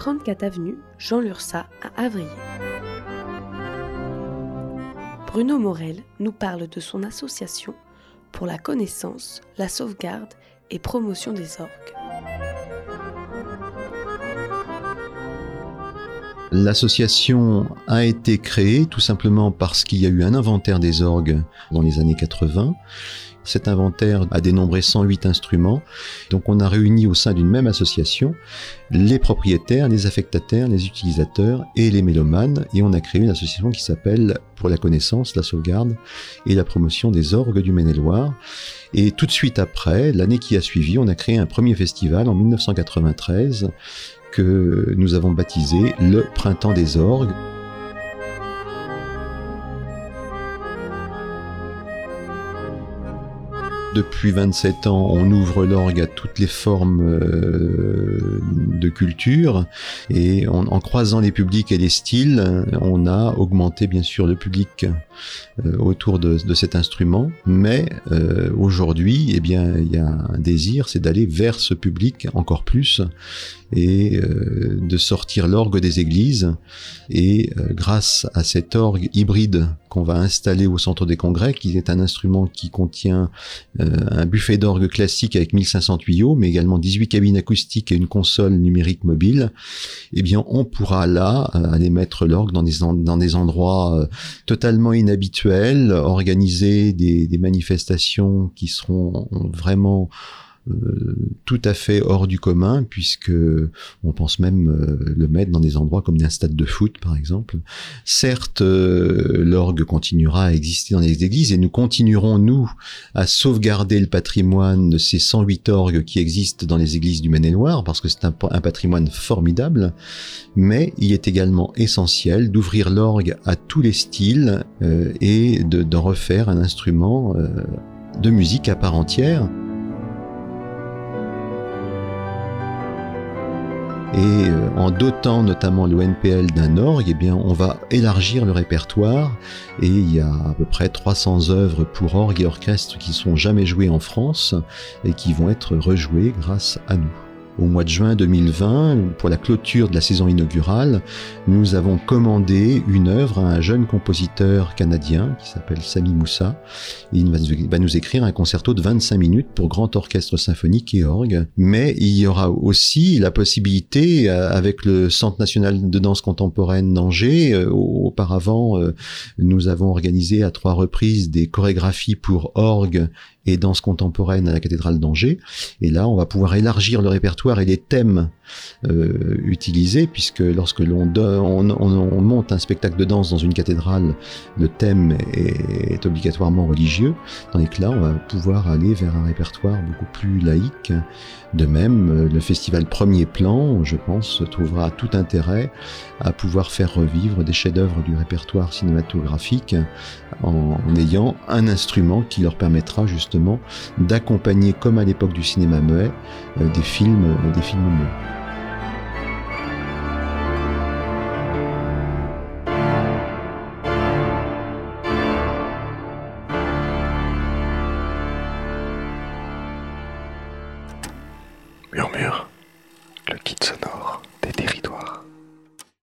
34 avenue Jean Lursa à Avrier. Bruno Morel nous parle de son association pour la connaissance, la sauvegarde et promotion des orgues. L'association a été créée tout simplement parce qu'il y a eu un inventaire des orgues dans les années 80. Cet inventaire a dénombré 108 instruments. Donc on a réuni au sein d'une même association les propriétaires, les affectataires, les utilisateurs et les mélomanes et on a créé une association qui s'appelle pour la connaissance, la sauvegarde et la promotion des orgues du Maine-et-Loire. Et tout de suite après, l'année qui a suivi, on a créé un premier festival en 1993 que nous avons baptisé le Printemps des orgues. Depuis 27 ans, on ouvre l'orgue à toutes les formes euh, de culture et en, croisant les publics et les styles, on a augmenté bien sûr le public euh, autour de, cet instrument. Mais euh, aujourd'hui, eh bien, il y a un désir, c'est d'aller vers ce public encore plus et de sortir l'orgue des églises. Et grâce à cet orgue hybride qu'on va installer au centre des congrès, qui est un instrument qui contient euh, un buffet d'orgue classique avec 1500 tuyaux, mais également 18 cabines acoustiques et une console numérique mobile, eh bien, on pourra là euh, aller mettre l'orgue dans des, dans des endroits euh, totalement inhabituels, organiser des, manifestations qui seront vraiment tout à fait hors du commun puisque on pense même euh, le mettre dans des endroits comme un stade de foot par exemple. Certes, euh, l'orgue continuera à exister dans les églises et nous continuerons nous à sauvegarder le patrimoine de ces 108 orgues qui existent dans les églises du Maine-et-Loire parce que c'est un, patrimoine formidable, mais il est également essentiel d'ouvrir l'orgue à tous les styles et d'en refaire un instrument de musique à part entière. Et euh, en dotant notamment l'ONPL d'un orgue, eh bien, on va élargir le répertoire. Et il y a à peu près 300 œuvres pour orgue et orchestre qui sont jamais jouées en France et qui vont être rejouées grâce à nous au mois de juin 2020, pour la clôture de la saison inaugurale, nous avons commandé une œuvre à un jeune compositeur canadien qui s'appelle Sami Moussa. Il va nous écrire un concerto de 25 minutes pour grand orchestre symphonique et orgue. Mais il y aura aussi la possibilité, euh, avec le Centre national de danse contemporaine d'Angers, euh, auparavant, euh, nous avons organisé à trois reprises des chorégraphies pour orgue et danse contemporaine à la cathédrale d'Angers. Et là, on va pouvoir élargir le répertoire et les thèmes euh, utilisés, puisque lorsque l'on on, on, monte un spectacle de danse dans une cathédrale, le thème est, obligatoirement religieux. Tandis que là, on va pouvoir aller vers un répertoire beaucoup plus laïque. De même, le festival Premier Plan, je pense, trouvera tout intérêt à pouvoir faire revivre des chefs-d'œuvre du répertoire cinématographique en, en ayant un instrument qui leur permettra justement d'accompagner, comme à l'époque du cinéma muet, euh, des films, euh, des films muets. Murmure.